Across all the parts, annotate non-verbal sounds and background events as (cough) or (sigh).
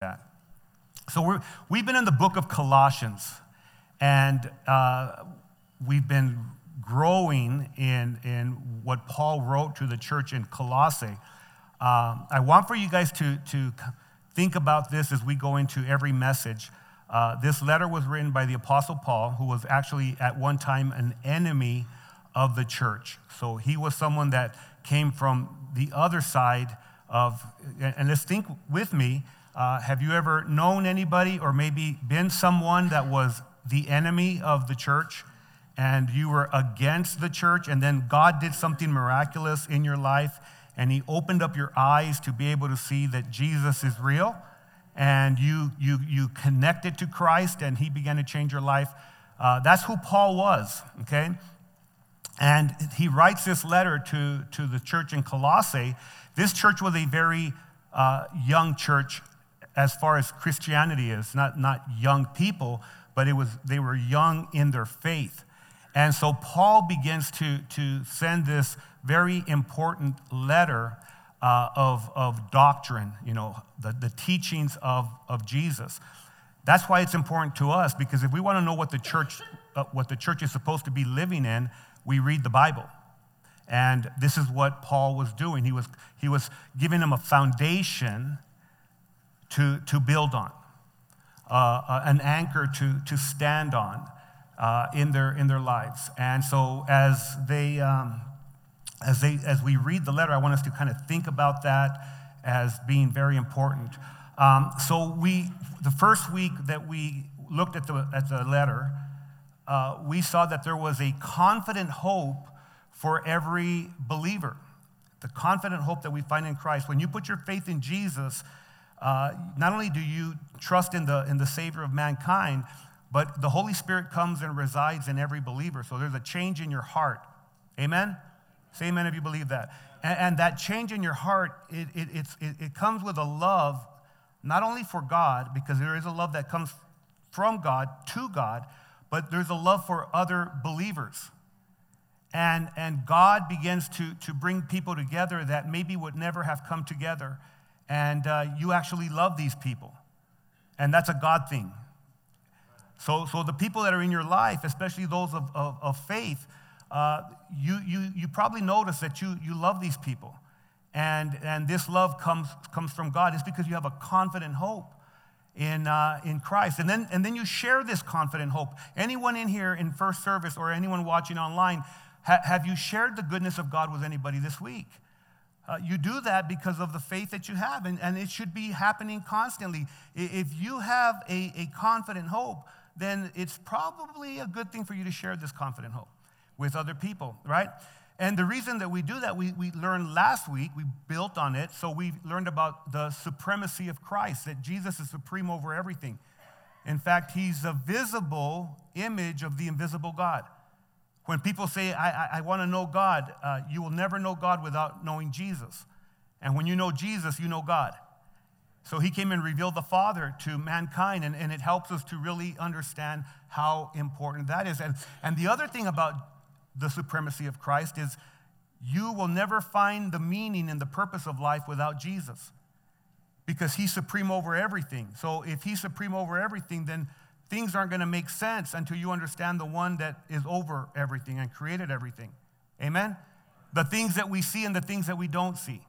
that. So we're, we've been in the book of Colossians, and uh, we've been growing in, in what Paul wrote to the church in Colossae. Um, I want for you guys to, to think about this as we go into every message. Uh, this letter was written by the Apostle Paul, who was actually at one time an enemy of the church. So he was someone that came from the other side of, and let's think with me uh, have you ever known anybody or maybe been someone that was the enemy of the church and you were against the church and then God did something miraculous in your life and he opened up your eyes to be able to see that Jesus is real and you, you, you connected to Christ and he began to change your life? Uh, that's who Paul was, okay? And he writes this letter to, to the church in Colossae. This church was a very uh, young church as far as Christianity is, not, not young people, but it was, they were young in their faith. And so Paul begins to, to send this very important letter uh, of, of doctrine, you know, the, the teachings of, of Jesus. That's why it's important to us because if we want to know what the church, uh, what the church is supposed to be living in, we read the Bible. And this is what Paul was doing. He was, he was giving them a foundation to, to build on, uh, uh, an anchor to, to stand on uh, in, their, in their lives. And so as they, um, as they, as we read the letter, I want us to kind of think about that as being very important. Um, so we, the first week that we looked at the, at the letter, uh, we saw that there was a confident hope for every believer. The confident hope that we find in Christ. When you put your faith in Jesus, uh, not only do you trust in the, in the Savior of mankind, but the Holy Spirit comes and resides in every believer. So there's a change in your heart. Amen? Say amen if you believe that. And, and that change in your heart, it, it, it, it comes with a love, not only for God, because there is a love that comes from God to God, but there's a love for other believers. And, and God begins to, to bring people together that maybe would never have come together and uh, you actually love these people. And that's a God thing. So, so the people that are in your life, especially those of, of, of faith, uh, you, you, you probably notice that you, you love these people. And, and this love comes, comes from God. It's because you have a confident hope in, uh, in Christ. And then, and then you share this confident hope. Anyone in here in first service or anyone watching online, ha- have you shared the goodness of God with anybody this week? Uh, you do that because of the faith that you have, and, and it should be happening constantly. If you have a, a confident hope, then it's probably a good thing for you to share this confident hope with other people, right? And the reason that we do that, we, we learned last week, we built on it. So we learned about the supremacy of Christ, that Jesus is supreme over everything. In fact, he's a visible image of the invisible God. When people say, I, I, I want to know God, uh, you will never know God without knowing Jesus. And when you know Jesus, you know God. So he came and revealed the Father to mankind, and, and it helps us to really understand how important that is. And, and the other thing about the supremacy of Christ is you will never find the meaning and the purpose of life without Jesus because he's supreme over everything. So if he's supreme over everything, then things aren't going to make sense until you understand the one that is over everything and created everything. Amen? The things that we see and the things that we don't see.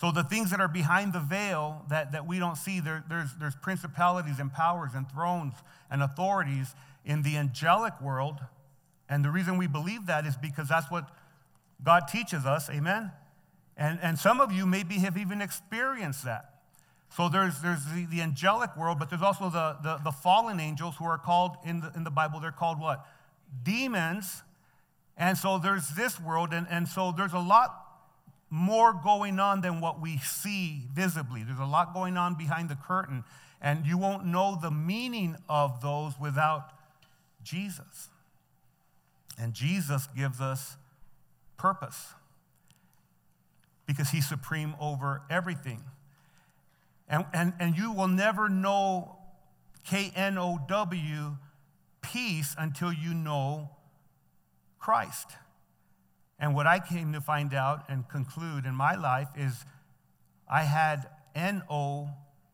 So, the things that are behind the veil that, that we don't see, there, there's, there's principalities and powers and thrones and authorities in the angelic world. And the reason we believe that is because that's what God teaches us. Amen? And, and some of you maybe have even experienced that. So there's, there's the, the angelic world, but there's also the, the, the, fallen angels who are called in the, in the Bible, they're called what? Demons. And so there's this world, and, and so there's a lot more going on than what we see visibly. There's a lot going on behind the curtain, and you won't know the meaning of those without Jesus. And Jesus gives us purpose because he's supreme over everything. And, and, and you will never know K N O W, peace, until you know Christ. And what I came to find out and conclude in my life is I had N O,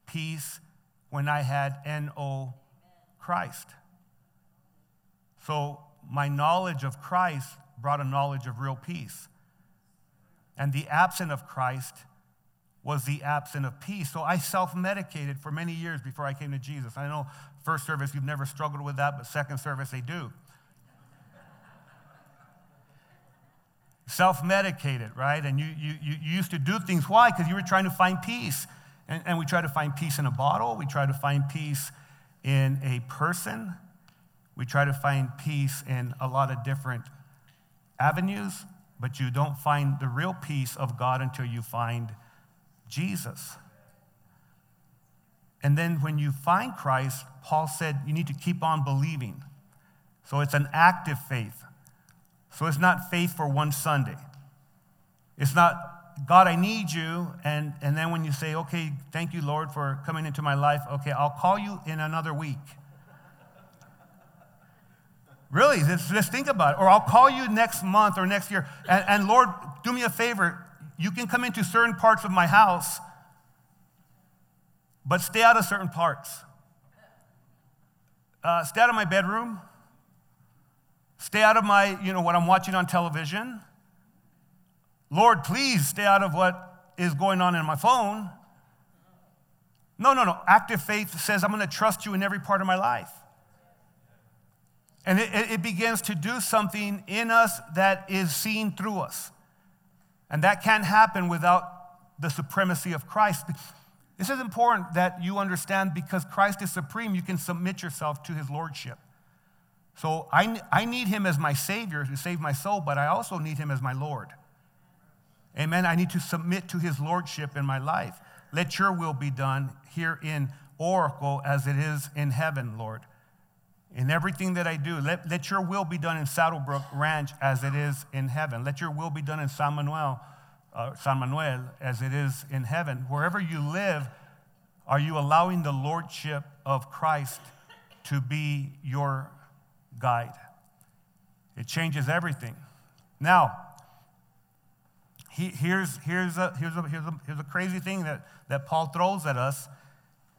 peace, when I had N-O Christ. So my knowledge of Christ brought a knowledge of real peace. And the absence of Christ was the absence of peace. So I self medicated for many years before I came to Jesus. I know first service you've never struggled with that, but second service they do. (laughs) self medicated, right? And you, you, you used to do things. Why? Because you were trying to find peace. And, and we try to find peace in a bottle, we try to find peace in a person, we try to find peace in a lot of different avenues, but you don't find the real peace of God until you find Jesus. And then when you find Christ, Paul said you need to keep on believing. So it's an active faith. So it's not faith for one Sunday. It's not, God, I need you. And, and then when you say, okay, thank you, Lord, for coming into my life, okay, I'll call you in another week. Really, just, just think about it. Or I'll call you next month or next year. And, and Lord, do me a favor. You can come into certain parts of my house, but stay out of certain parts. Uh, stay out of my bedroom Stay out of my, you know, what I'm watching on television. Lord, please stay out of what is going on in my phone. No, no, no. Active faith says, I'm going to trust you in every part of my life. And it, it, begins to do something in us that is seen through us. And that can't happen without the supremacy of Christ. This is important that you understand because Christ is supreme, you can submit yourself to his lordship. So I, I need him as my Savior to save my soul, but I also need him as my Lord. Amen. I need to submit to his Lordship in my life. Let your will be done here in Oracle as it is in heaven, Lord. In everything that I do, let, let your will be done in SaddleBrooke Ranch as it is in heaven. Let your will be done in San Manuel, uh, San Manuel as it is in heaven. Wherever you live, are you allowing the Lordship of Christ to be your guide. It changes everything. Now, he, here's, here's, a, here's, a, here's, a, here's a crazy thing that, that Paul throws at us,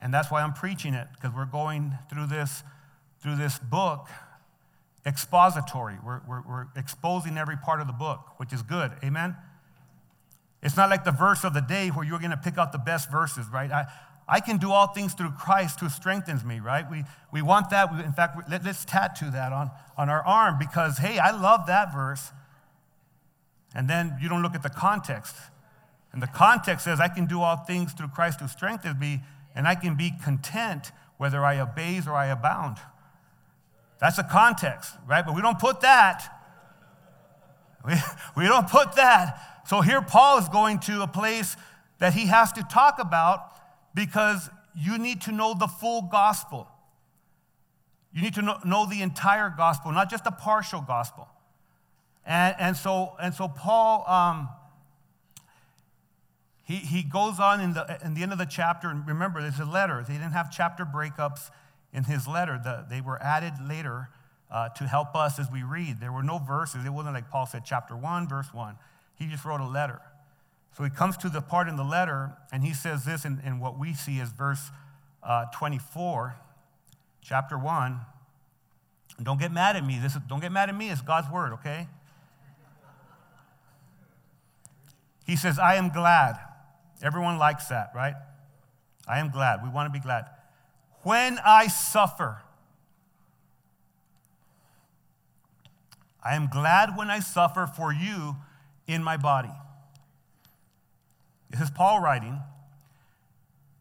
and that's why I'm preaching it, because we're going through this, through this book expository. We're, we're, we're exposing every part of the book, which is good. Amen? It's not like the verse of the day where you're going to pick out the best verses, right? I, I can do all things through Christ who strengthens me, right? We, we want that. in fact, let, us tattoo that on, on our arm because, hey, I love that verse. And then you don't look at the context. And the context says, I can do all things through Christ who strengthens me, and I can be content whether I abase or I abound. That's the context, right? But we don't put that. We, (laughs) we don't put that. So here Paul is going to a place that he has to talk about because you need to know the full gospel. You need to know, know the entire gospel, not just a partial gospel. And, and, so, and so Paul, um, he, he goes on in the, in the end of the chapter, and remember, there's a letter. They didn't have chapter breakups in his letter. The, they were added later uh, to help us as we read. There were no verses. It wasn't like Paul said, chapter 1, verse 1. He just wrote a letter. So he comes to the part in the letter, and he says this in, in what we see as verse uh, 24, chapter 1. Don't get mad at me. This is, don't get mad at me. It's God's word, okay? He says, I am glad. Everyone likes that, right? I am glad. We want to be glad. When I suffer, I am glad when I suffer for you in my body this is Paul writing.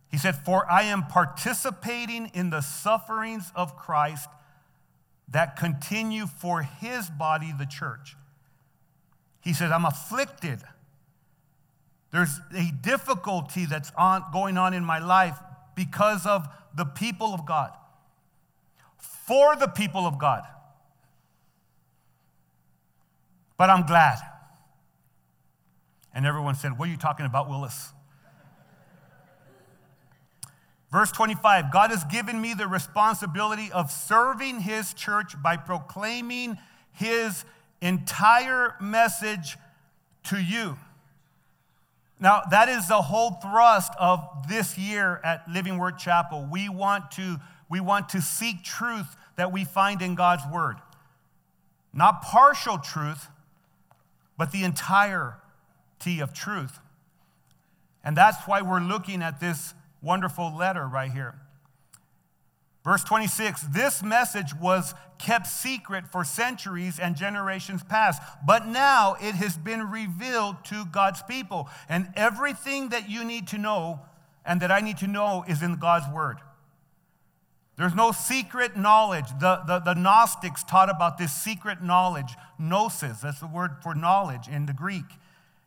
He said, For I am participating in the sufferings of Christ that continue for his body, the church. He said, I'm afflicted. There's a difficulty that's on, going on in my life because of the people of God, for the people of God. But I'm glad. And everyone said, What are you talking about, Willis? Verse 25 God has given me the responsibility of serving his church by proclaiming his entire message to you. Now, that is the whole thrust of this year at Living Word Chapel. We want to, we want to seek truth that we find in God's Word. Not partial truth, but the entirety of truth. And that's why we're looking at this wonderful letter right here. Verse 26 This message was kept secret for centuries and generations past, but now it has been revealed to God's people. And everything that you need to know and that I need to know is in God's word. There's no secret knowledge. The, the, the Gnostics taught about this secret knowledge, gnosis, that's the word for knowledge in the Greek.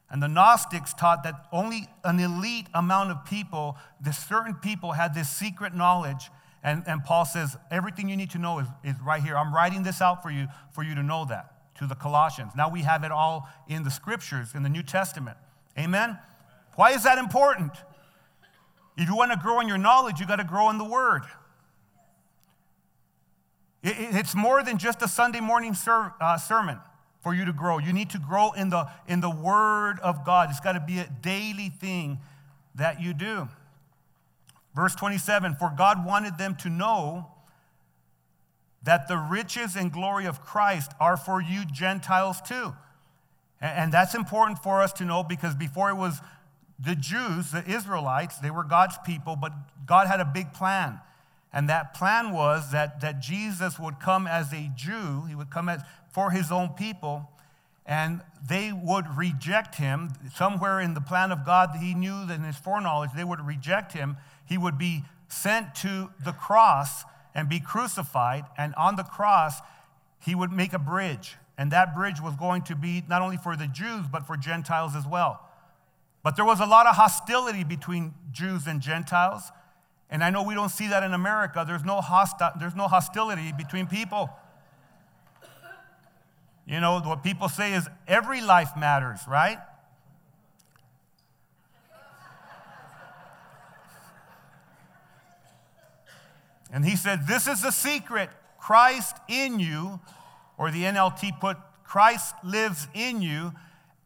And the Gnostics taught that only an elite amount of people, the certain people, had this secret knowledge and, and Paul says, everything you need to know is, is right here. I'm writing this out for you, for you to know that, to the Colossians. Now we have it all in the scriptures, in the New Testament. Amen? Why is that important? If you want to grow in your knowledge, you got to grow in the Word. It, it's more than just a Sunday morning ser, uh, sermon for you to grow. You need to grow in the, in the Word of God. It's got to be a daily thing that you do. Verse 27 For God wanted them to know that the riches and glory of Christ are for you Gentiles too. And that's important for us to know because before it was the Jews, the Israelites, they were God's people, but God had a big plan. And that plan was that, that Jesus would come as a Jew, he would come as, for his own people, and they would reject him. Somewhere in the plan of God, he knew that in his foreknowledge, they would reject him he would be sent to the cross and be crucified. And on the cross, he would make a bridge. And that bridge was going to be not only for the Jews, but for Gentiles as well. But there was a lot of hostility between Jews and Gentiles. And I know we don't see that in America. There's no, hosti- there's no hostility between people. You know, what people say is every life matters, right? And he said, This is the secret Christ in you, or the NLT put, Christ lives in you,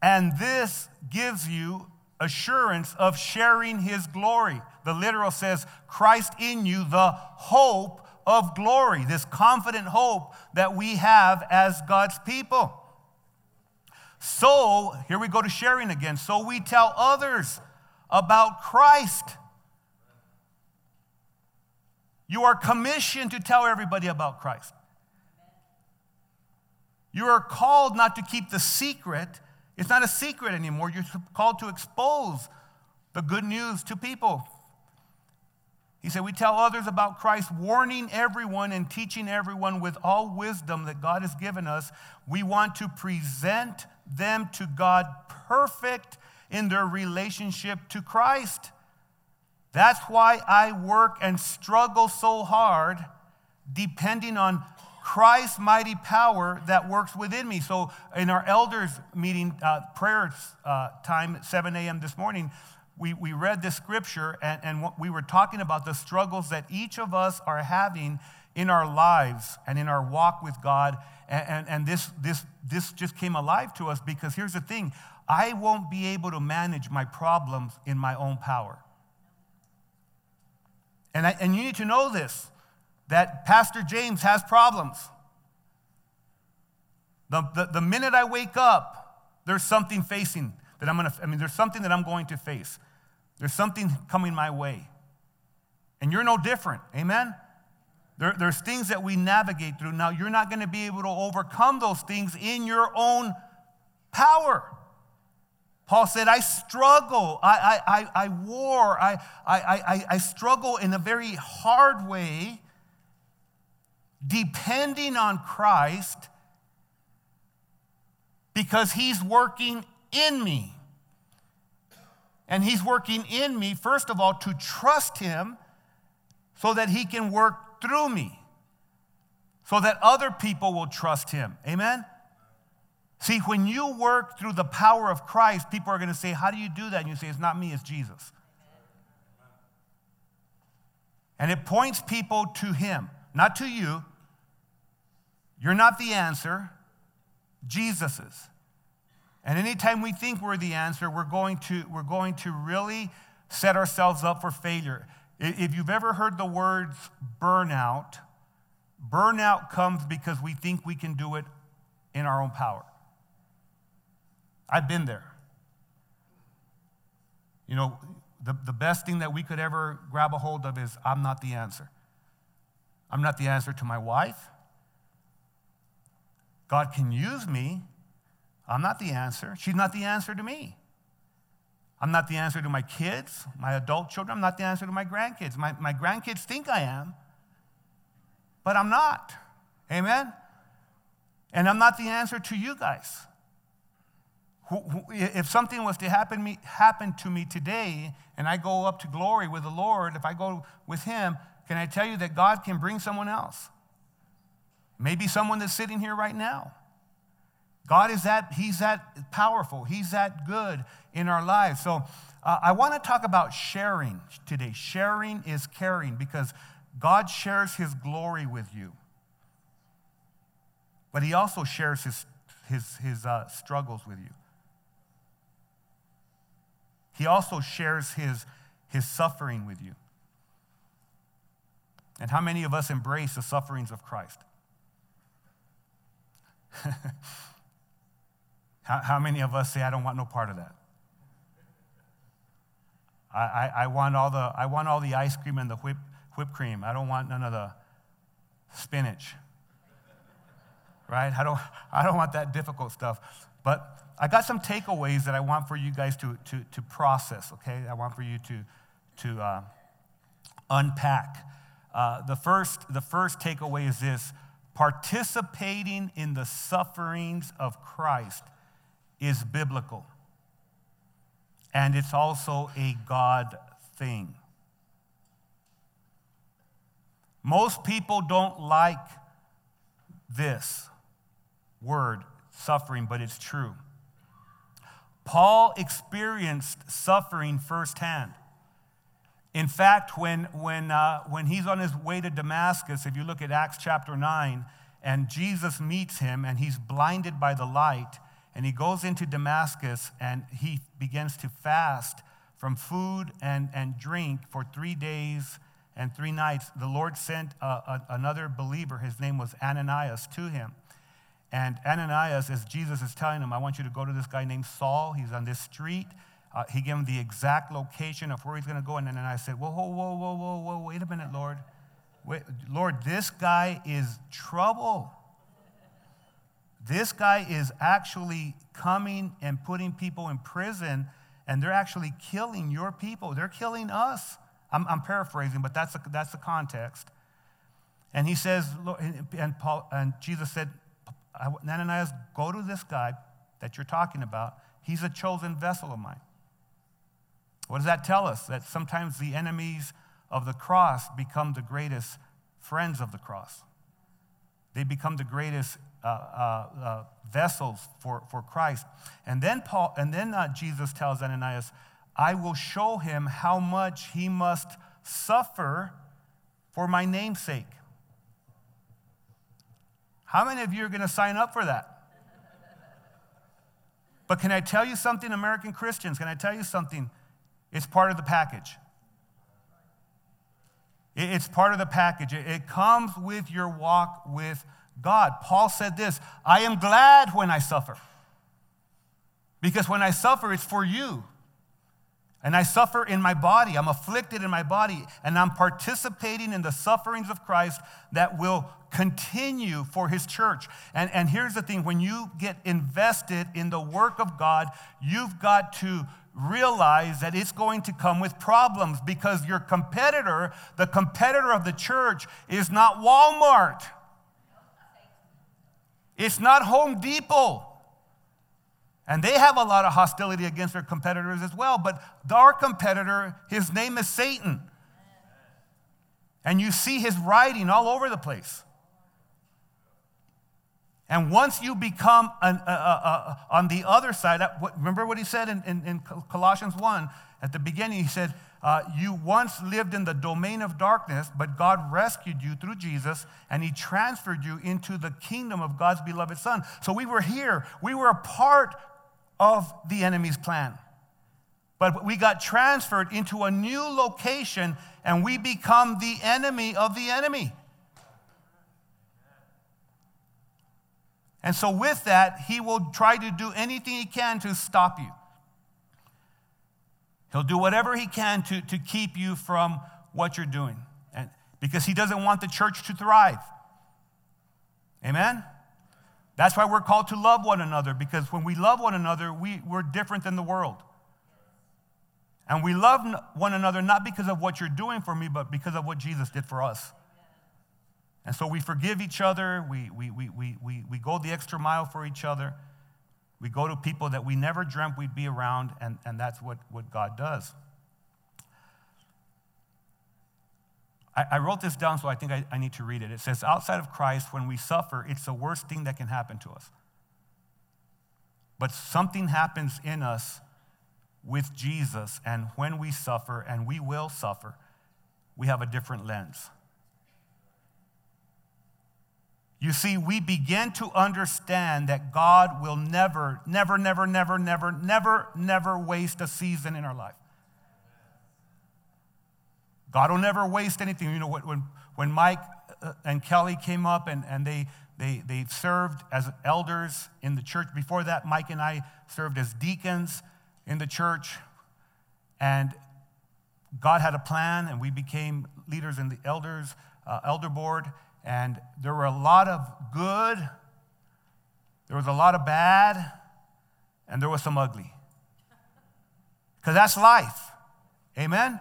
and this gives you assurance of sharing his glory. The literal says, Christ in you, the hope of glory, this confident hope that we have as God's people. So, here we go to sharing again. So we tell others about Christ. You are commissioned to tell everybody about Christ. You are called not to keep the secret. It's not a secret anymore. You're called to expose the good news to people. He said, We tell others about Christ, warning everyone and teaching everyone with all wisdom that God has given us. We want to present them to God perfect in their relationship to Christ. That's why I work and struggle so hard, depending on Christ's mighty power that works within me. So, in our elders' meeting, uh, prayer uh, time at 7 a.m. this morning, we, we read this scripture and, and we were talking about the struggles that each of us are having in our lives and in our walk with God. And, and, and this, this, this just came alive to us because here's the thing I won't be able to manage my problems in my own power. And, I, and you need to know this that Pastor James has problems. The, the, the minute I wake up, there's something facing that I'm gonna, I mean, there's something that I'm going to face. There's something coming my way. And you're no different. Amen? There, there's things that we navigate through. Now, you're not going to be able to overcome those things in your own power. Paul said, I struggle, I, I, I, I war, I, I, I, I struggle in a very hard way, depending on Christ because he's working in me. And he's working in me, first of all, to trust him so that he can work through me, so that other people will trust him. Amen? See, when you work through the power of Christ, people are going to say, How do you do that? And you say, It's not me, it's Jesus. And it points people to Him, not to you. You're not the answer, Jesus is. And anytime we think we're the answer, we're going to, we're going to really set ourselves up for failure. If you've ever heard the words burnout, burnout comes because we think we can do it in our own power. I've been there. You know, the, the best thing that we could ever grab a hold of is I'm not the answer. I'm not the answer to my wife. God can use me. I'm not the answer. She's not the answer to me. I'm not the answer to my kids, my adult children. I'm not the answer to my grandkids. My, my grandkids think I am, but I'm not. Amen? And I'm not the answer to you guys. If something was to happen, me, happen to me today and I go up to glory with the Lord, if I go with Him, can I tell you that God can bring someone else? Maybe someone that's sitting here right now. God is that, He's that powerful, He's that good in our lives. So uh, I want to talk about sharing today. Sharing is caring because God shares His glory with you. But He also shares His, his, his uh, struggles with you. He also shares His, his suffering with you. And how many of us embrace the sufferings of Christ? (laughs) how, how, many of us say, I don't want no part of that? I, I, I, want all the, I want all the ice cream and the whip, whipped cream. I don't want none of the spinach. Right? I don't, I don't want that difficult stuff. But I got some takeaways that I want for you guys to, to, to process, okay? I want for you to, to uh, unpack. Uh, the, first, the first takeaway is this participating in the sufferings of Christ is biblical, and it's also a God thing. Most people don't like this word, suffering, but it's true. Paul experienced suffering firsthand. In fact, when, when, uh, when he's on his way to Damascus, if you look at Acts chapter 9, and Jesus meets him and he's blinded by the light, and he goes into Damascus and he begins to fast from food and, and drink for three days and three nights. The Lord sent a, a, another believer, his name was Ananias, to him. And Ananias, as Jesus is telling him, I want you to go to this guy named Saul. He's on this street. Uh, he gave him the exact location of where he's going to go. And I said, Whoa, whoa, whoa, whoa, whoa, whoa, wait a minute, Lord. Wait, Lord, this guy is trouble. This guy is actually coming and putting people in prison, and they're actually killing your people. They're killing us. I'm, I'm paraphrasing, but that's the, that's the context. And he says, and, Paul, and Jesus said, Ananias, go to this guy that you're talking about. He's a chosen vessel of mine. What does that tell us? That sometimes the enemies of the cross become the greatest friends of the cross. They become the greatest uh, uh, uh, vessels for, for Christ. And then Paul, and then uh, Jesus tells Ananias, "I will show him how much he must suffer for my name's sake." How many of you are going to sign up for that? But can I tell you something, American Christians? Can I tell you something? It's part of the package. It's part of the package. It comes with your walk with God. Paul said this I am glad when I suffer. Because when I suffer, it's for you. And I suffer in my body. I'm afflicted in my body. And I'm participating in the sufferings of Christ that will continue for his church. And, and here's the thing when you get invested in the work of God, you've got to realize that it's going to come with problems because your competitor, the competitor of the church, is not Walmart, it's not Home Depot. And they have a lot of hostility against their competitors as well. But our competitor, his name is Satan. And you see his writing all over the place. And once you become an, uh, uh, uh, on the other side, remember what he said in, in, in Colossians 1 at the beginning? He said, uh, You once lived in the domain of darkness, but God rescued you through Jesus, and he transferred you into the kingdom of God's beloved Son. So we were here, we were a part of the enemy's plan. But we got transferred into a new location and we become the enemy of the enemy. And so, with that, he will try to do anything he can to stop you. He'll do whatever he can to, to keep you from what you're doing and, because he doesn't want the church to thrive. Amen? That's why we're called to love one another because when we love one another, we, we're different than the world. And we love one another not because of what you're doing for me, but because of what Jesus did for us. And so we forgive each other, we, we, we, we, we, we go the extra mile for each other. We go to people that we never dreamt we'd be around, and, and that's what, what God does. I, I wrote this down, so I think I, I need to read it. It says, Outside of Christ, when we suffer, it's the worst thing that can happen to us. But something happens in us with Jesus, and when we suffer, and we will suffer, we have a different lens. You see, we begin to understand that God will never, never, never, never, never, never, never waste a season in our life. God will never waste anything. You know, when, when Mike uh, and Kelly came up and, and they, they, they served as elders in the church, before that, Mike and I served as deacons in the church. And God had a plan, and we became leaders in the elders, uh, elder board. And there were a lot of good, there was a lot of bad, and there was some ugly. Because that's life. Amen?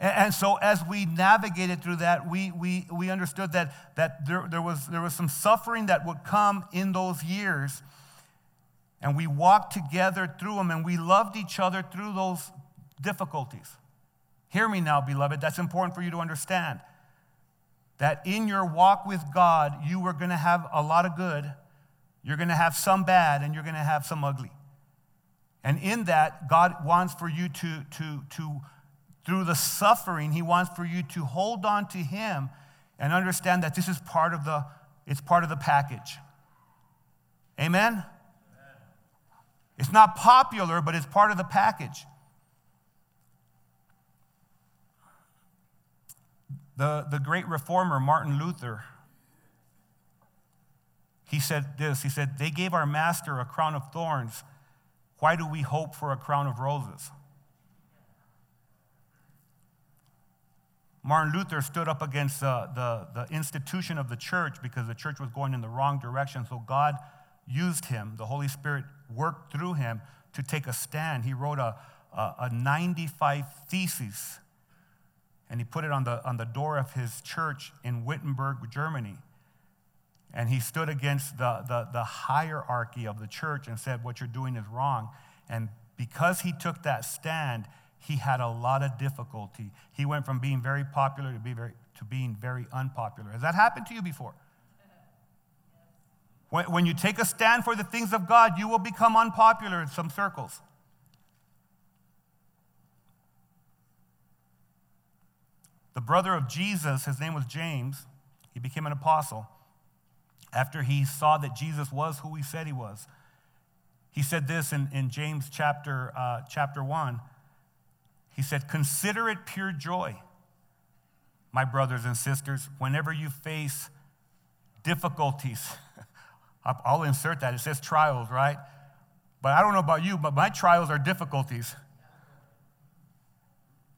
And, so as we navigated through that, we, we, we understood that, that there, there, was, there was some suffering that would come in those years. And we walked together through them, and we loved each other through those difficulties. Hear me now, beloved. That's important for you to understand that in your walk with God, you are going to have a lot of good, you're going to have some bad, and you're going to have some ugly. And in that, God wants for you to, to, to, through the suffering, He wants for you to hold on to Him and understand that this is part of the, it's part of the package. Amen? Amen? It's not popular, but it's part of the package. The, the great reformer, Martin Luther, he said this He said, They gave our master a crown of thorns. Why do we hope for a crown of roses? Martin Luther stood up against the, the, the, institution of the church because the church was going in the wrong direction. So God used him, the Holy Spirit worked through him to take a stand. He wrote a, a, a 95 theses and he put it on the, on the door of his church in Wittenberg, Germany. And he stood against the, the, the hierarchy of the church and said, What you're doing is wrong. And because he took that stand, he had a lot of difficulty. He went from being very popular to, be very, to being very unpopular. Has that happened to you before? When, when you take a stand for the things of God, you will become unpopular in some circles. The brother of Jesus, his name was James, he became an apostle after he saw that Jesus was who he said he was. He said this in, in James chapter, uh, chapter 1. He said, Consider it pure joy, my brothers and sisters, whenever you face difficulties. (laughs) I'll insert that. It says trials, right? But I don't know about you, but my trials are difficulties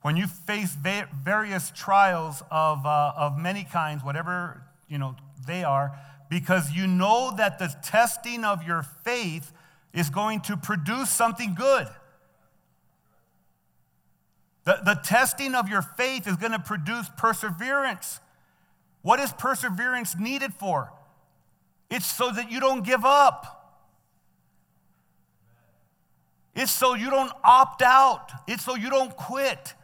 when you face various trials of, uh, of many kinds, whatever you know they are, because you know that the testing of your faith is going to produce something good. The, the testing of your faith is going to produce perseverance. What is perseverance needed for? It's so that you don't give up. It's so you don't opt out. It's so you don't quit.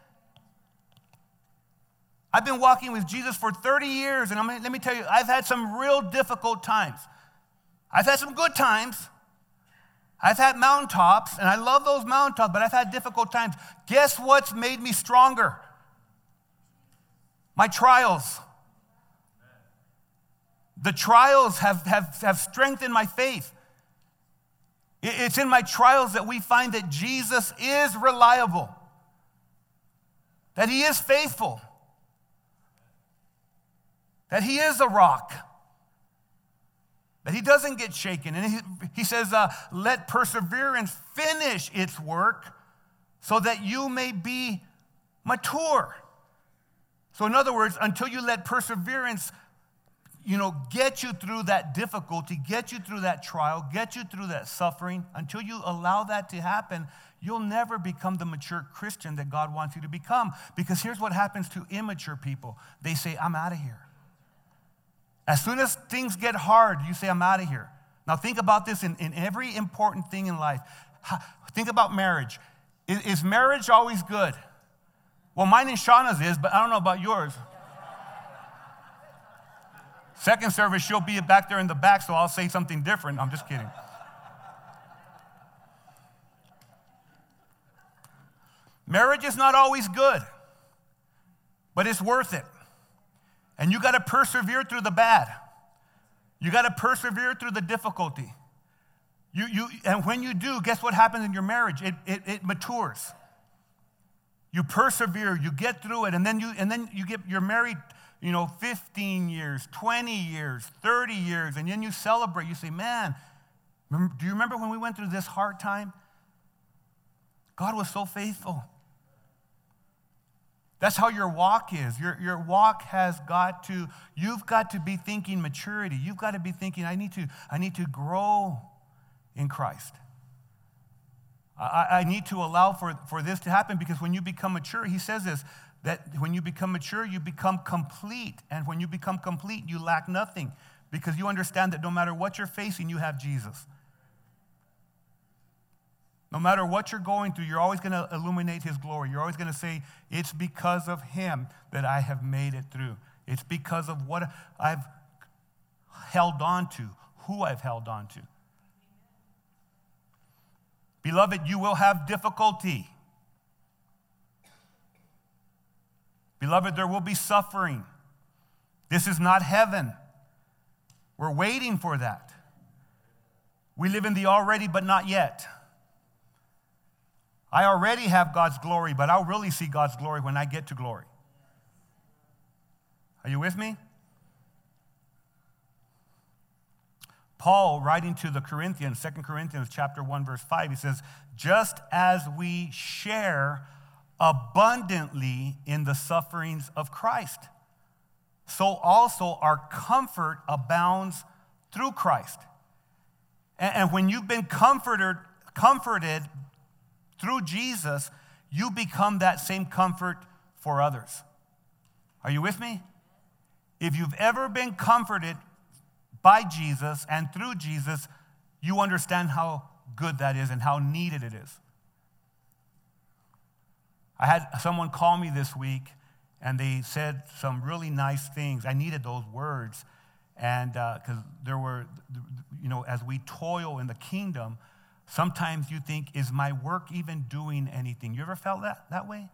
I've been walking with Jesus for 30 years, and I'm, let me tell you, I've had some real difficult times. I've had some good times. I've had mountaintops, and I love those mountaintops, but I've had difficult times. Guess what's made me stronger? My trials. The trials have, have, have strengthened my faith. It's in my trials that we find that Jesus is reliable, that he is faithful, that he is a rock, that he doesn't get shaken. And he, he says, uh, Let perseverance finish its work so that you may be mature. So, in other words, until you let perseverance you know, get you through that difficulty, get you through that trial, get you through that suffering, until you allow that to happen, you'll never become the mature Christian that God wants you to become. Because here's what happens to immature people they say, I'm out of here. As soon as things get hard, you say, I'm out of here. Now, think about this in, in every important thing in life. Think about marriage. Is, is marriage always good? Well, mine and Shauna's is, but I don't know about yours. Second service, she'll be back there in the back, so I'll say something different. I'm just kidding. Marriage is not always good, but it's worth it. And you got to persevere through the bad. You got to persevere through the difficulty. You, you, and when you do, guess what happens in your marriage? It, it, it matures. You persevere, you get through it, and then you, and then you get, you're married you know, 15 years, 20 years, 30 years, and then you celebrate. You say, man, do you remember when we went through this hard time? God was so faithful. That's how your walk is. Your, your walk has got to, you've got to be thinking maturity. You've got to be thinking, I need to, I need to grow in Christ. I, I need to allow for, for this to happen because when you become mature, he says this that when you become mature, you become complete. And when you become complete, you lack nothing because you understand that no matter what you're facing, you have Jesus. No matter what you're going through, you're always going to illuminate his glory. You're always going to say, It's because of him that I have made it through. It's because of what I've held on to, who I've held on to. Beloved, you will have difficulty. Beloved, there will be suffering. This is not heaven. We're waiting for that. We live in the already, but not yet. I already have God's glory, but I'll really see God's glory when I get to glory. Are you with me? Paul, writing to the Corinthians, 2 Corinthians chapter 1, verse 5, he says, just as we share abundantly in the sufferings of Christ. So also our comfort abounds through Christ. And, when you've been comforted, comforted through Jesus, you become that same comfort for others. Are you with me? If you've ever been comforted by Jesus and through Jesus, you understand how good that is and how needed it is. I had someone call me this week and they said some really nice things. I needed those words. And because uh, there were, you know, as we toil in the kingdom, sometimes you think, is my work even doing anything? You ever felt that that way?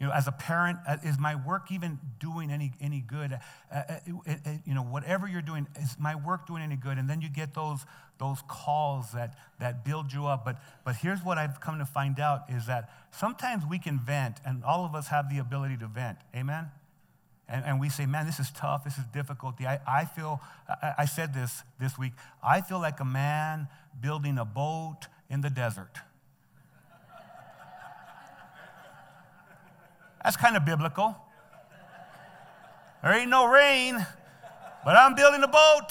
You know, as a parent, uh, is my work even doing any, any good? Uh, uh it, it, you know, whatever you're doing, is my work doing any good? And then you get those, those calls that, that build you up. But, but here's what I've come to find out is that sometimes we can vent, and all of us have the ability to vent. Amen? And, and we say, man, this is tough, this is difficulty. I, I feel, I, I said this this week, I feel like a man building a boat in the desert. That's kind of biblical. There ain't no rain, but I'm building a boat.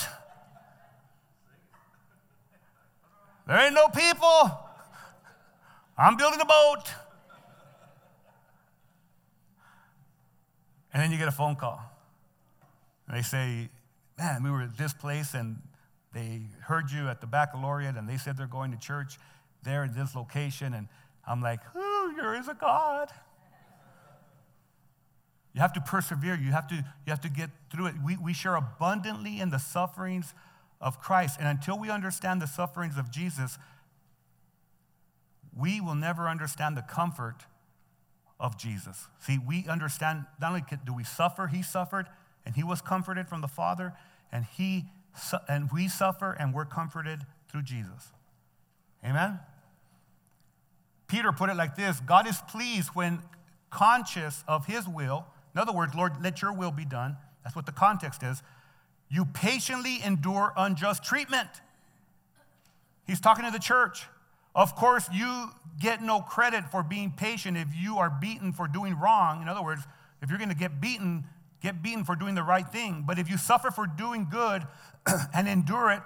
There ain't no people. I'm building a boat. And then you get a phone call. And they say, Man, we were at this place and they heard you at the baccalaureate and they said they're going to church there in this location. And I'm like, Oh, there is a God. You have to persevere. You have to, you have to get through it. We, we share abundantly in the sufferings of Christ. And until we understand the sufferings of Jesus, we will never understand the comfort of Jesus. See, we understand not only do we suffer, he suffered and he was comforted from the Father, and he and we suffer and we're comforted through Jesus. Amen? Peter put it like this God is pleased when conscious of his will. In other words, Lord, let your will be done. That's what the context is. You patiently endure unjust treatment. He's talking to the church. Of course, you get no credit for being patient if you are beaten for doing wrong. In other words, if you're going to get beaten, get beaten for doing the right thing. But if you suffer for doing good (clears throat) and endure it,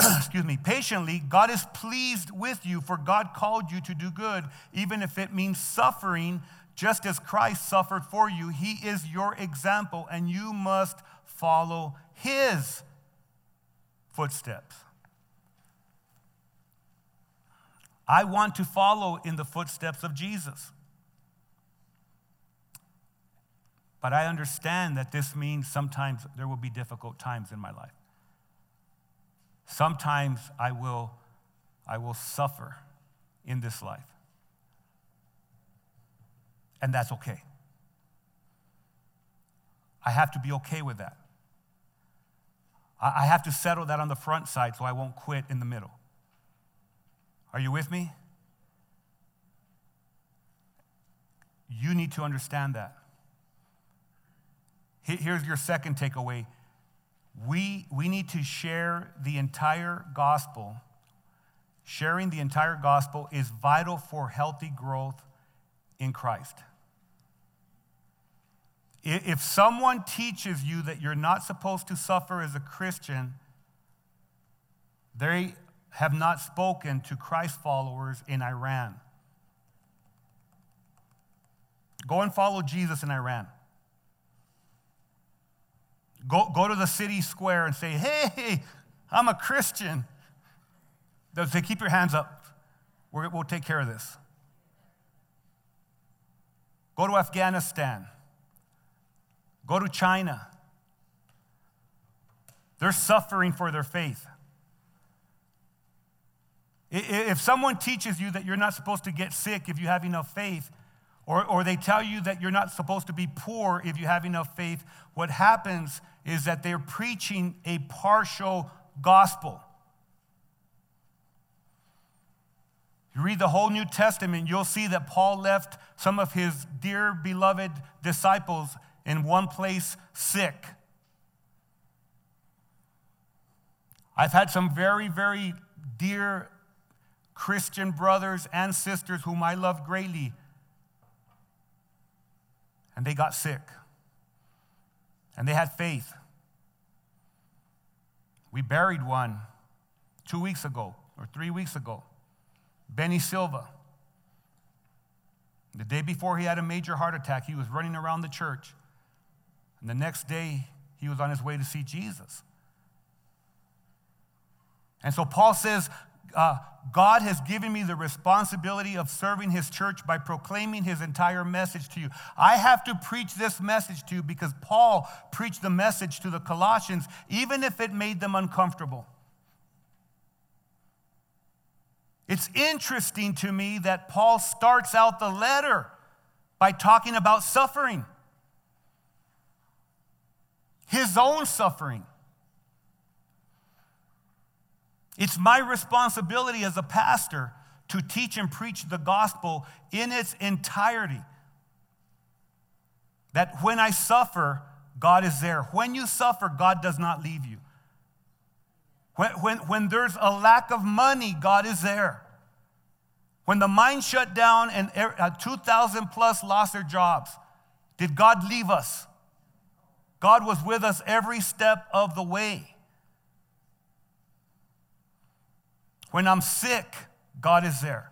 (clears throat) excuse me, patiently, God is pleased with you, for God called you to do good, even if it means suffering, just as Christ suffered for you. He is your example, and you must follow his footsteps. I want to follow in the footsteps of Jesus. But I understand that this means sometimes there will be difficult times in my life. Sometimes I will, I will suffer in this life. And that's okay. I have to be okay with that. I have to settle that on the front side so I won't quit in the middle. Are you with me? You need to understand that. Here's your second takeaway we, we need to share the entire gospel. Sharing the entire gospel is vital for healthy growth in Christ. If someone teaches you that you're not supposed to suffer as a Christian, they have not spoken to Christ followers in Iran. Go and follow Jesus in Iran. Go, go to the city square and say, hey, I'm a Christian. They'll say, keep your hands up. we will take care of this. Go to Afghanistan. Go to China. They're suffering for their faith. If someone teaches you that you're not supposed to get sick if you have enough faith, or, or they tell you that you're not supposed to be poor if you have enough faith, what happens is that they're preaching a partial gospel. You read the whole New Testament, you'll see that Paul left some of his dear beloved disciples in one place sick. I've had some very, very dear Christian brothers and sisters whom I love greatly, and they got sick. And they had faith. We buried one two weeks ago or three weeks ago, Benny Silva. The day before he had a major heart attack, he was running around the church. And the next day, he was on his way to see Jesus. And so Paul says, uh, God has given me the responsibility of serving his church by proclaiming his entire message to you. I have to preach this message to you because Paul preached the message to the Colossians, even if it made them uncomfortable. It's interesting to me that Paul starts out the letter by talking about suffering, his own suffering. It's my responsibility as a pastor to teach and preach the gospel in its entirety. That when I suffer, God is there. When you suffer, God does not leave you. When, when, when there's a lack of money, God is there. When the mine shut down and uh, 2,000 plus lost their jobs, did God leave us? God was with us every step of the way. When I'm sick, God is there.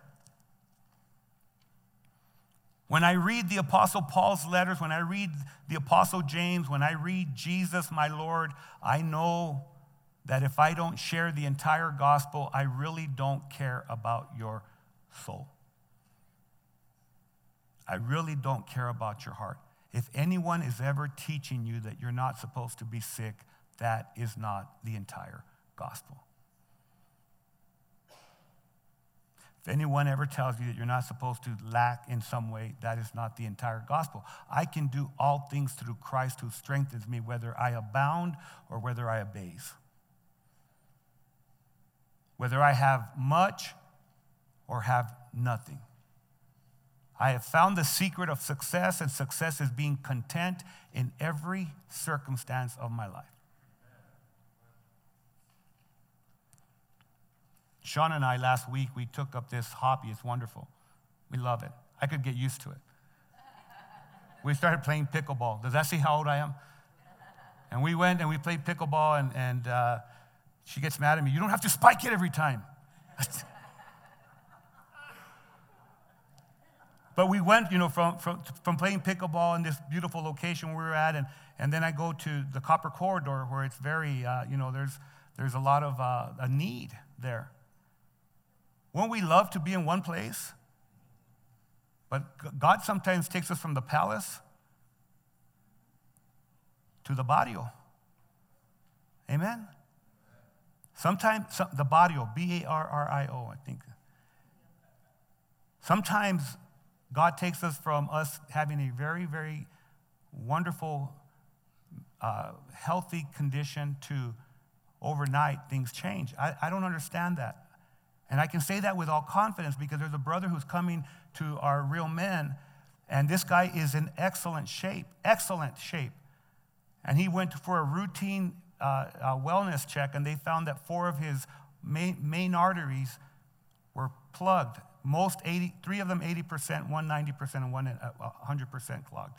When I read the Apostle Paul's letters, when I read the Apostle James, when I read Jesus, my Lord, I know that if I don't share the entire gospel, I really don't care about your soul. I really don't care about your heart. If anyone is ever teaching you that you're not supposed to be sick, that is not the entire gospel. If anyone ever tells you that you're not supposed to lack in some way, that is not the entire gospel. I can do all things through Christ who strengthens me, whether I abound or whether I abase. Whether I have much or have nothing. I have found the secret of success, and success is being content in every circumstance of my life. Sean and I last week, we took up this hobby. It's wonderful. We love it. I could get used to it. We started playing pickleball. Does that see how old I am? And we went and we played pickleball, and, and uh, she gets mad at me. You don't have to spike it every time. (laughs) but we went, you know, from, from, from playing pickleball in this beautiful location we were at, and, and then I go to the Copper Corridor where it's very, uh, you know, there's, there's a lot of uh, a need there. Won't we love to be in one place? But God sometimes takes us from the palace to the barrio. Amen? Sometimes some, the barrio, B A R R I O, I think. Sometimes God takes us from us having a very, very wonderful, uh, healthy condition to overnight things change. I, I don't understand that. And I can say that with all confidence because there's a brother who's coming to our real men, and this guy is in excellent shape, excellent shape. And he went for a routine uh, uh, wellness check, and they found that four of his main, main arteries were plugged. Most 80, three of them 80%, one 90%, and one 100% uh, clogged.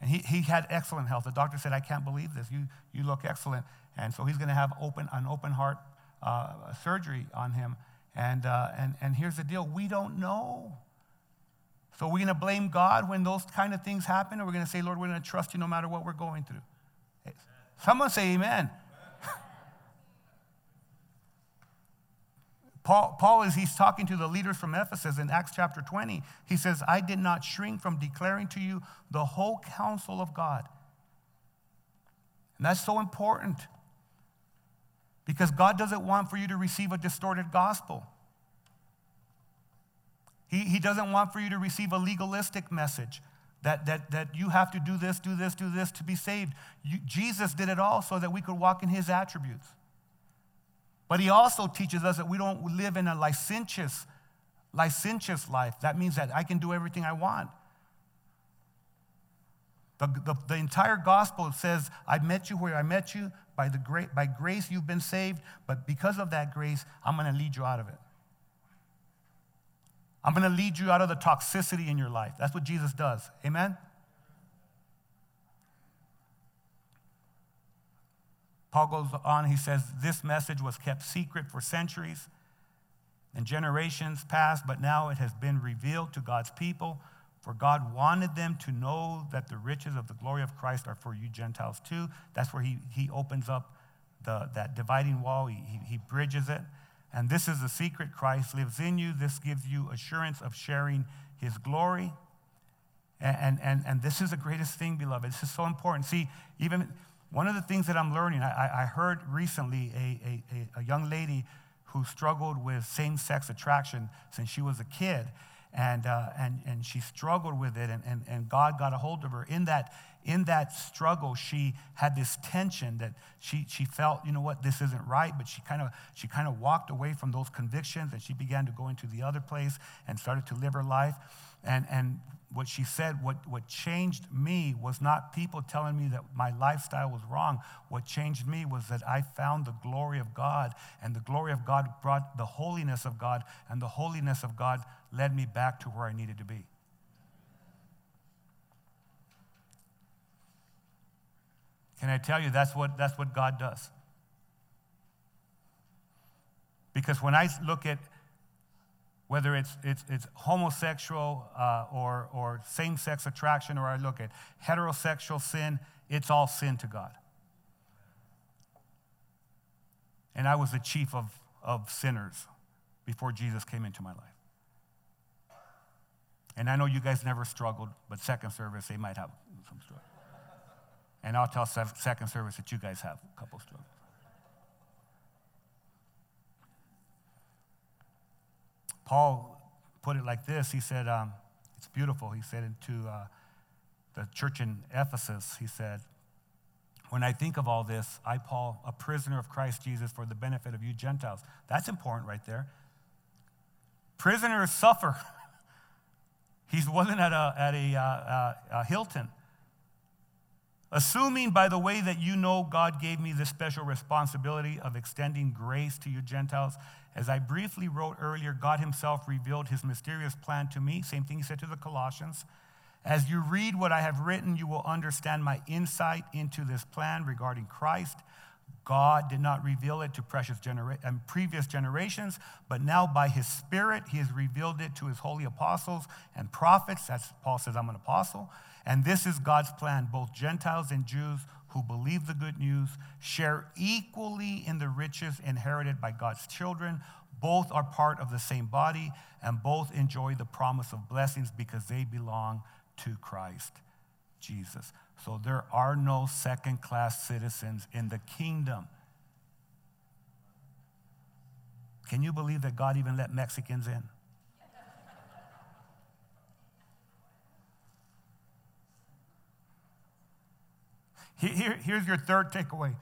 And he, he had excellent health. The doctor said, I can't believe this. You, you look excellent. And so he's going to have open, an open heart uh, surgery on him. And, uh, and, and here's the deal we don't know. So we're going to blame God when those kind of things happen, or we're going to say, Lord, we're going to trust you no matter what we're going through. Someone say amen. (laughs) Paul, Paul, as he's talking to the leaders from Ephesus in Acts chapter 20, he says, I did not shrink from declaring to you the whole counsel of God. And that's so important because God doesn't want for you to receive a distorted gospel. He, he doesn't want for you to receive a legalistic message that, that, that you have to do this, do this, do this to be saved. You, Jesus did it all so that we could walk in his attributes. But he also teaches us that we don't live in a licentious, licentious life. That means that I can do everything I want. The, the, the, entire gospel says, I met you where I met you. By, the gra- by grace, you've been saved. But because of that grace, I'm going to lead you out of it. I'm going to lead you out of the toxicity in your life. That's what Jesus does. Amen? Paul goes on, he says, This message was kept secret for centuries and generations past, but now it has been revealed to God's people for God wanted them to know that the riches of the glory of Christ are for you Gentiles too. That's where he, he opens up the, that dividing wall, he, he, he bridges it. And this is the secret Christ lives in you. This gives you assurance of sharing his glory. And, and, and this is the greatest thing, beloved. This is so important. See, even one of the things that I'm learning, I, I heard recently a, a, a young lady who struggled with same sex attraction since she was a kid and, uh, and, and she struggled with it, and, and, and God got a hold of her. In that, in that struggle, she had this tension that she, she felt, you know what, this isn't right, but she kind of she kind of walked away from those convictions and she began to go into the other place and started to live her life. And, and what she said, what, what changed me was not people telling me that my lifestyle was wrong. What changed me was that I found the glory of God, and the glory of God brought the holiness of God, and the holiness of God led me back to where I needed to be. Can I tell you that's what, that's what God does? Because when I look at whether it's, it's, it's homosexual uh, or, or same sex attraction, or I look at heterosexual sin, it's all sin to God. And I was the chief of, of sinners before Jesus came into my life. And I know you guys never struggled, but second service, they might have some struggle. And I'll tell second service that you guys have a couple struggles. Paul put it like this. He said, um, it's beautiful. He said to uh, the church in Ephesus, he said, when I think of all this, I, Paul, a prisoner of Christ Jesus for the benefit of you Gentiles. That's important right there Prisoners suffer. (laughs) he wasn't at a, at a, uh, uh, a Hilton. Assuming, by the way, that you know God gave me this special responsibility of extending grace to you Gentiles, as I briefly wrote earlier, God Himself revealed His mysterious plan to me. Same thing He said to the Colossians. As you read what I have written, you will understand my insight into this plan regarding Christ. God did not reveal it to precious genera- and previous generations, but now by his Spirit, he has revealed it to his holy apostles and prophets. That's Paul says, I'm an apostle. And this is God's plan. Both Gentiles and Jews who believe the good news share equally in the riches inherited by God's children. Both are part of the same body, and both enjoy the promise of blessings because they belong to Christ Jesus. So there are no second class citizens in the kingdom. Can you believe that God even let Mexicans in? Here, here's your third takeaway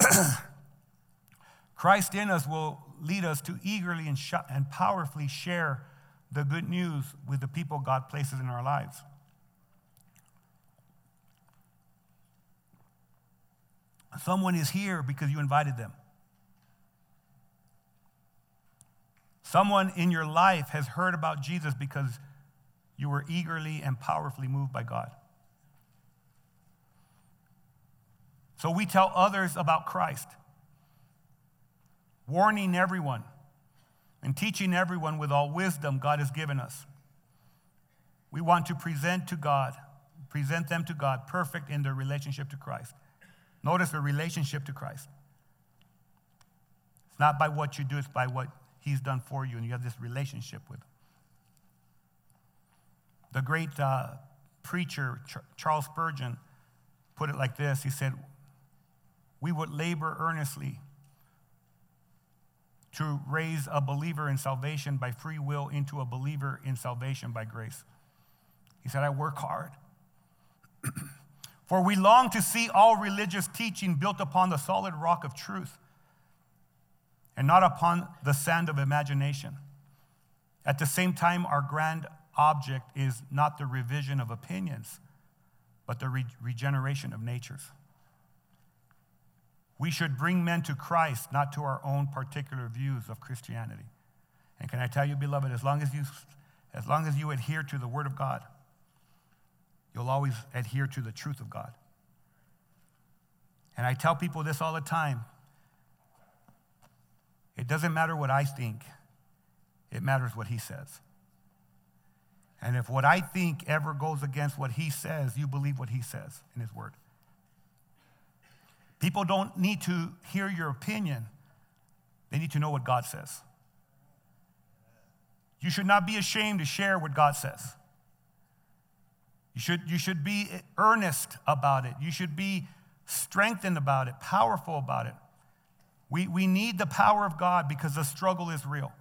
(clears throat) Christ in us will lead us to eagerly and, sh- and powerfully share the good news with the people God places in our lives. Someone is here because you invited them. Someone in your life has heard about Jesus because you were eagerly and powerfully moved by God. So we tell others about Christ, warning everyone and teaching everyone with all wisdom God has given us. We want to present to God, present them to God perfect in their relationship to Christ. Notice the relationship to Christ. It's not by what you do, it's by what He's done for you, and you have this relationship with Him. The great uh, preacher, Ch- Charles Spurgeon, put it like this He said, We would labor earnestly to raise a believer in salvation by free will into a believer in salvation by grace. He said, I work hard. (clears throat) For we long to see all religious teaching built upon the solid rock of truth and not upon the sand of imagination. At the same time, our grand object is not the revision of opinions, but the re- regeneration of natures. We should bring men to Christ, not to our own particular views of Christianity. And can I tell you, beloved, as long as you, as long as you adhere to the Word of God, you'll always adhere to the truth of God. And I tell people this all the time it doesn't matter what I think, it matters what He says. And if what I think ever goes against what He says, you believe what He says in His Word. People don't need to hear your opinion, they need to know what God says. You should not be ashamed to share what God says. You should, you should be earnest about it. You should be strengthened about it, powerful about it. We, we need the power of God because the struggle is real.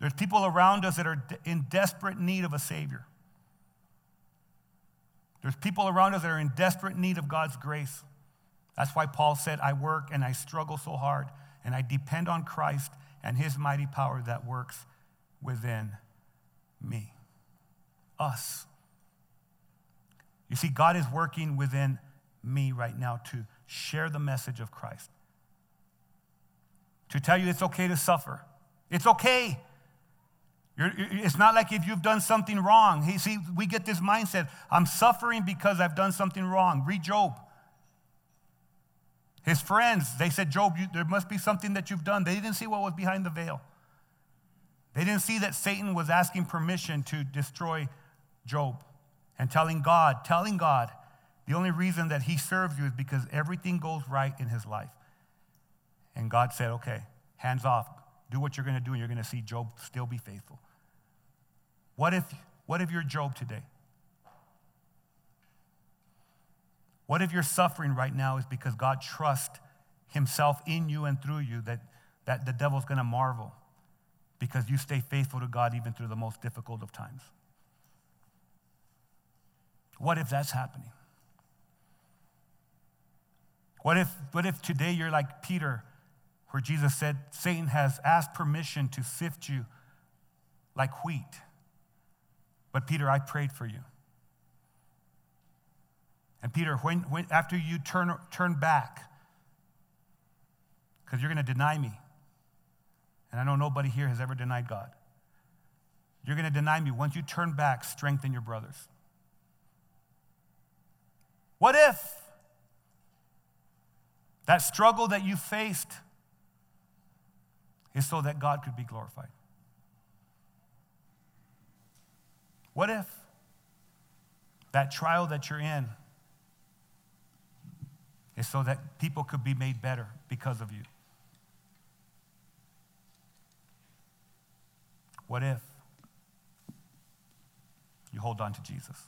There's people around us that are in desperate need of a Savior. There's people around us that are in desperate need of God's grace. That's why Paul said, I work and I struggle so hard, and I depend on Christ and his mighty power that works within me us. You see, God is working within me right now to share the message of Christ. To tell you it's okay to suffer. It's okay. You're, it's not like if you've done something wrong. He, see, we get this mindset I'm suffering because I've done something wrong. Read Job. His friends, they said, Job, you, there must be something that you've done. They didn't see what was behind the veil. They didn't see that Satan was asking permission to destroy Job and telling God, telling God, the only reason that he serves you is because everything goes right in his life. And God said, okay, hands off. Do what you're going to do, and you're going to see Job still be faithful. What if, what if you're Job today? What if your suffering right now is because God trusts himself in you and through you that, that the devil's going to marvel because you stay faithful to God even through the most difficult of times? What if that's happening? What if, what if today you're like Peter where Jesus said, Satan has asked permission to sift you like wheat. But Peter, I prayed for you. And Peter, when, when, after you turn, turn back, because you're going to deny me, and I know nobody here has ever denied God. You're going to deny me. Once you turn back, strengthen your brothers. What if that struggle that you faced is so that God could be glorified? What if that trial that you're in is so that people could be made better because of you? What if you hold on to Jesus?